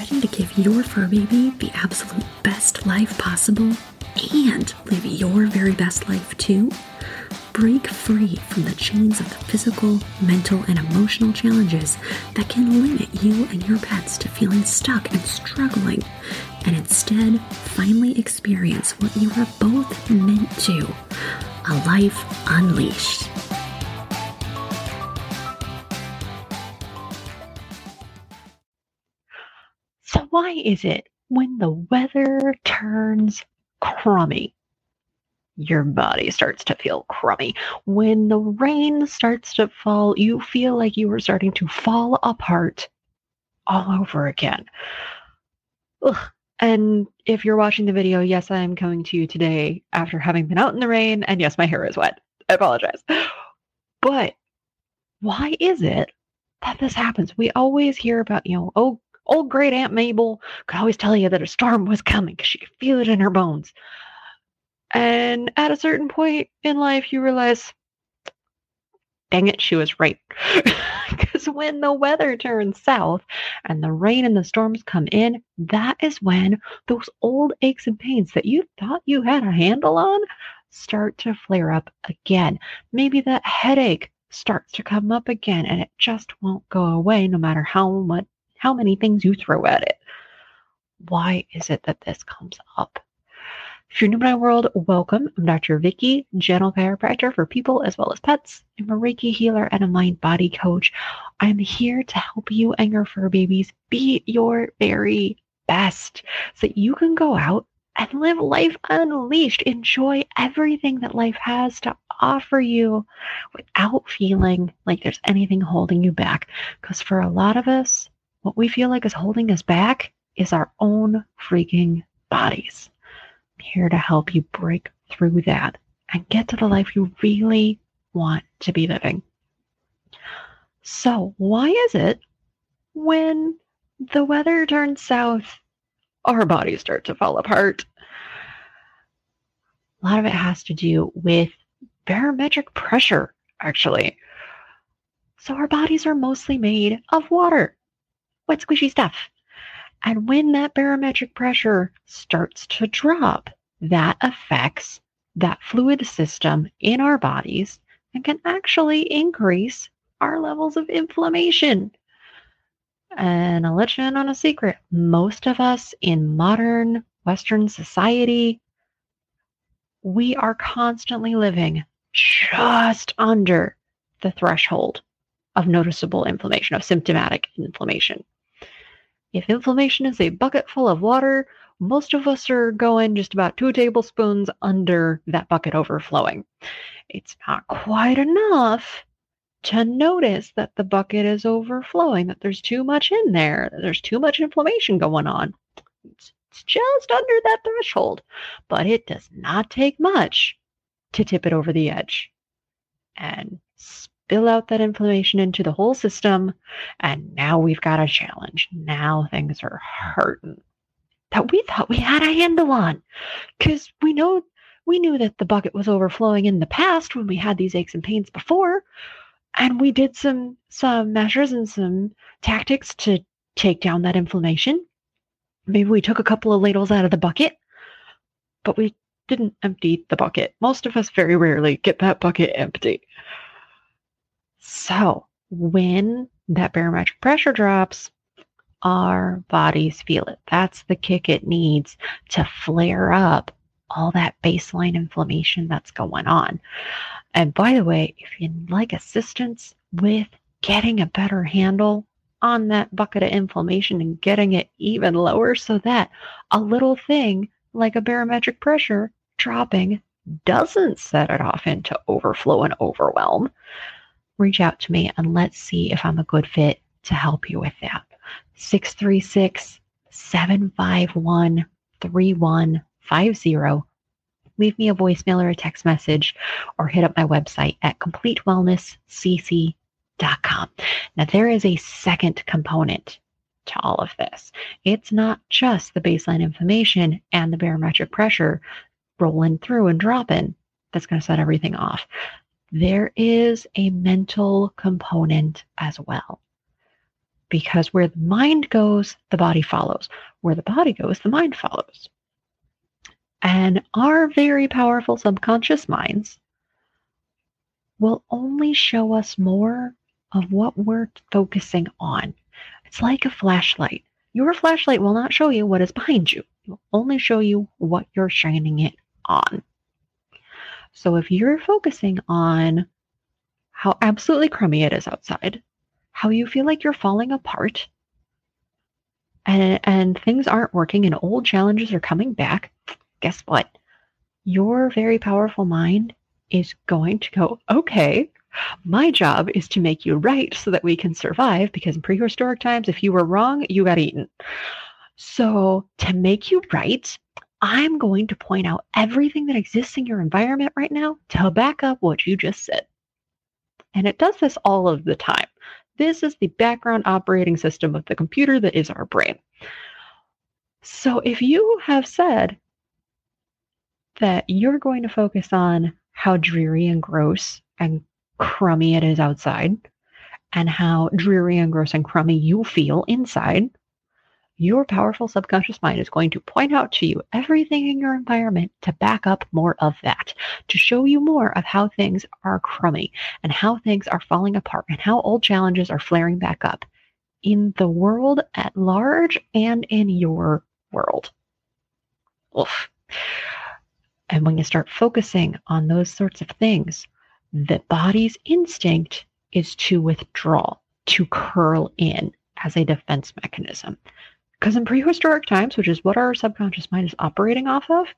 Ready to give your fur baby the absolute best life possible and live your very best life too? Break free from the chains of the physical, mental, and emotional challenges that can limit you and your pets to feeling stuck and struggling, and instead finally experience what you are both meant to a life unleashed. Why is it when the weather turns crummy, your body starts to feel crummy? When the rain starts to fall, you feel like you are starting to fall apart all over again. Ugh. And if you're watching the video, yes, I am coming to you today after having been out in the rain, and yes, my hair is wet. I apologize. But why is it that this happens? We always hear about, you know, oh, old great Aunt Mabel could always tell you that a storm was coming because she could feel it in her bones. And at a certain point in life, you realize, dang it, she was right. Because when the weather turns south and the rain and the storms come in, that is when those old aches and pains that you thought you had a handle on start to flare up again. Maybe that headache starts to come up again and it just won't go away no matter how much how many things you throw at it. Why is it that this comes up? If you're new to my world, welcome. I'm Dr. Vicky, gentle chiropractor for people as well as pets. I'm a Reiki healer and a mind body coach. I'm here to help you and your fur babies be your very best so that you can go out and live life unleashed. Enjoy everything that life has to offer you without feeling like there's anything holding you back. Because for a lot of us, what we feel like is holding us back is our own freaking bodies. I'm here to help you break through that and get to the life you really want to be living. So, why is it when the weather turns south, our bodies start to fall apart? A lot of it has to do with barometric pressure, actually. So, our bodies are mostly made of water wet, squishy stuff. And when that barometric pressure starts to drop, that affects that fluid system in our bodies and can actually increase our levels of inflammation. And I'll let you in on a secret. Most of us in modern Western society, we are constantly living just under the threshold of noticeable inflammation, of symptomatic inflammation. If inflammation is a bucket full of water, most of us are going just about two tablespoons under that bucket overflowing. It's not quite enough to notice that the bucket is overflowing, that there's too much in there, that there's too much inflammation going on. It's, it's just under that threshold, but it does not take much to tip it over the edge. And spill out that inflammation into the whole system. And now we've got a challenge. Now things are hurting that we thought we had a handle on. Because we know we knew that the bucket was overflowing in the past when we had these aches and pains before. And we did some some measures and some tactics to take down that inflammation. Maybe we took a couple of ladles out of the bucket, but we didn't empty the bucket. Most of us very rarely get that bucket empty. So when that barometric pressure drops, our bodies feel it. That's the kick it needs to flare up all that baseline inflammation that's going on. And by the way, if you'd like assistance with getting a better handle on that bucket of inflammation and getting it even lower so that a little thing like a barometric pressure dropping doesn't set it off into overflow and overwhelm, reach out to me and let's see if I'm a good fit to help you with that. 636 751 3150. Leave me a voicemail or a text message or hit up my website at completewellnesscc.com. Now, there is a second component to all of this. It's not just the baseline inflammation and the barometric pressure rolling through and dropping that's going to set everything off there is a mental component as well. because where the mind goes, the body follows. Where the body goes, the mind follows. And our very powerful subconscious minds will only show us more of what we're focusing on. It's like a flashlight. Your flashlight will not show you what is behind you, it will only show you what you're shining it on. So if you're focusing on how absolutely crummy it is outside, how you feel like you're falling apart, and, and things aren't working and old challenges are coming back, guess what? Your very powerful mind is going to go, okay, my job is to make you right so that we can survive because in prehistoric times, if you were wrong, you got eaten. So, to make you right, I'm going to point out everything that exists in your environment right now to back up what you just said. And it does this all of the time. This is the background operating system of the computer that is our brain. So if you have said that you're going to focus on how dreary and gross and crummy it is outside and how dreary and gross and crummy you feel inside, your powerful subconscious mind is going to point out to you everything in your environment to back up more of that, to show you more of how things are crummy and how things are falling apart and how old challenges are flaring back up in the world at large and in your world. Oof. And when you start focusing on those sorts of things, the body's instinct is to withdraw, to curl in as a defense mechanism. Because in prehistoric times, which is what our subconscious mind is operating off of,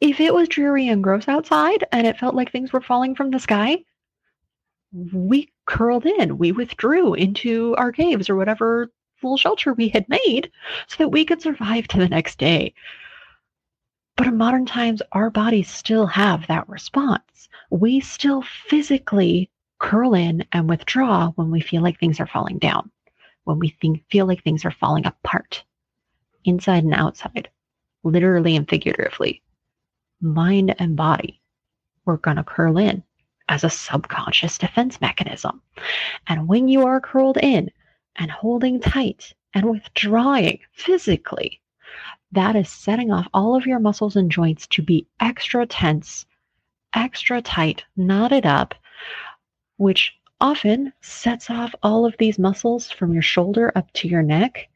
if it was dreary and gross outside and it felt like things were falling from the sky, we curled in, we withdrew into our caves or whatever little shelter we had made so that we could survive to the next day. But in modern times, our bodies still have that response. We still physically curl in and withdraw when we feel like things are falling down when we think, feel like things are falling apart, inside and outside, literally and figuratively, mind and body, we're going to curl in as a subconscious defense mechanism. And when you are curled in and holding tight and withdrawing physically, that is setting off all of your muscles and joints to be extra tense, extra tight, knotted up, which often sets off all of these muscles from your shoulder up to your neck.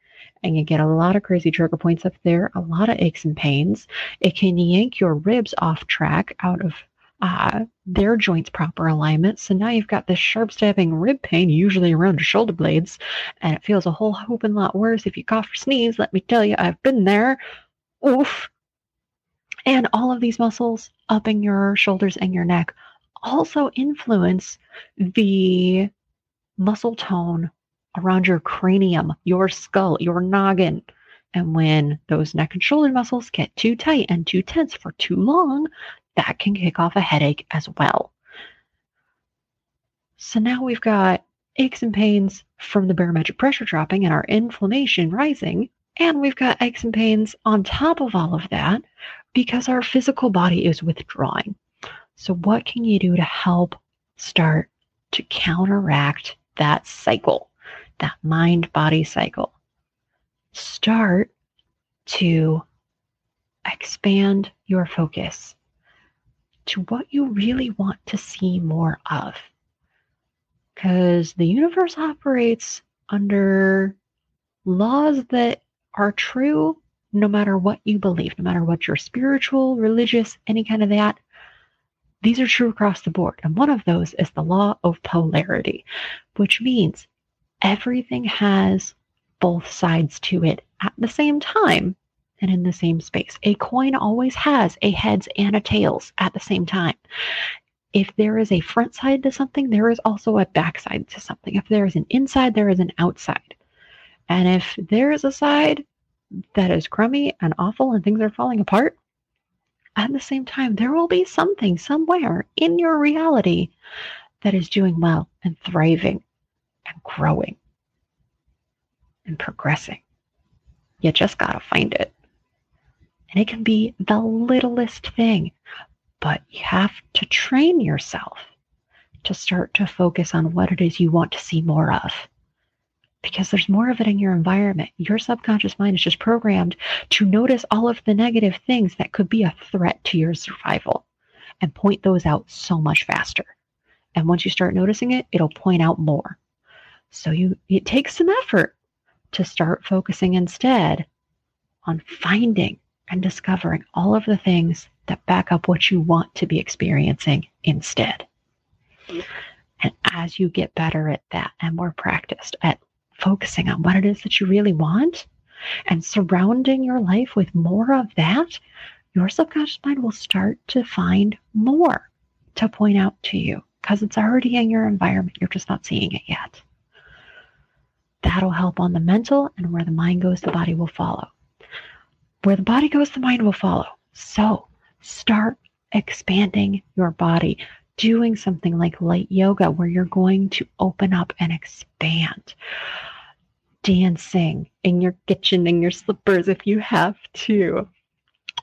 And you get a lot of crazy trigger points up there, a lot of aches and pains. It can yank your ribs off track out of uh, their joints proper alignment. So now you've got this sharp stabbing rib pain, usually around your shoulder blades, and it feels a whole hoop and lot worse if you cough or sneeze. Let me tell you, I've been there. Oof. And all of these muscles up in your shoulders and your neck also influence the muscle tone around your cranium, your skull, your noggin. And when those neck and shoulder muscles get too tight and too tense for too long, that can kick off a headache as well. So now we've got aches and pains from the barometric pressure dropping and our inflammation rising. And we've got aches and pains on top of all of that because our physical body is withdrawing. So, what can you do to help start to counteract that cycle, that mind body cycle? Start to expand your focus to what you really want to see more of. Because the universe operates under laws that are true no matter what you believe, no matter what you're spiritual, religious, any kind of that. These are true across the board. And one of those is the law of polarity, which means everything has both sides to it at the same time and in the same space. A coin always has a heads and a tails at the same time. If there is a front side to something, there is also a back side to something. If there is an inside, there is an outside. And if there is a side that is crummy and awful and things are falling apart, at the same time, there will be something somewhere in your reality that is doing well and thriving and growing and progressing. You just got to find it. And it can be the littlest thing, but you have to train yourself to start to focus on what it is you want to see more of. Because there's more of it in your environment. Your subconscious mind is just programmed to notice all of the negative things that could be a threat to your survival and point those out so much faster. And once you start noticing it, it'll point out more. So you it takes some effort to start focusing instead on finding and discovering all of the things that back up what you want to be experiencing instead. And as you get better at that and more practiced at focusing on what it is that you really want and surrounding your life with more of that, your subconscious mind will start to find more to point out to you because it's already in your environment. You're just not seeing it yet. That'll help on the mental, and where the mind goes, the body will follow. Where the body goes, the mind will follow. So start expanding your body, doing something like light yoga, where you're going to open up and expand. Dancing in your kitchen in your slippers if you have to.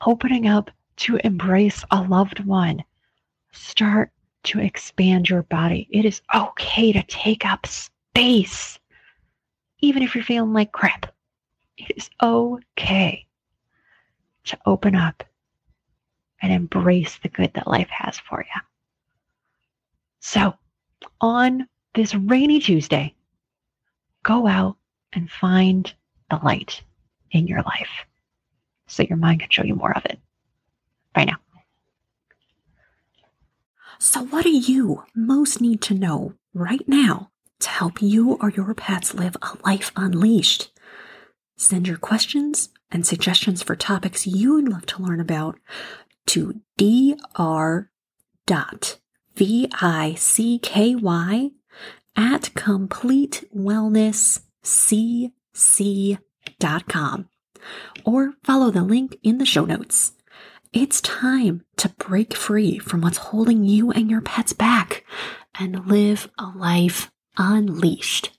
Opening up to embrace a loved one. Start to expand your body. It is okay to take up space, even if you're feeling like crap. It is okay to open up and embrace the good that life has for you. So, on this rainy Tuesday, go out and find the light in your life so your mind can show you more of it. Bye now. So, what do you most need to know right now to help you or your pets live a life unleashed? Send your questions and suggestions for topics you would love to learn about to dr.vicky at completewellnesscc.com or follow the link in the show notes. It's time to break free from what's holding you and your pets back and live a life unleashed.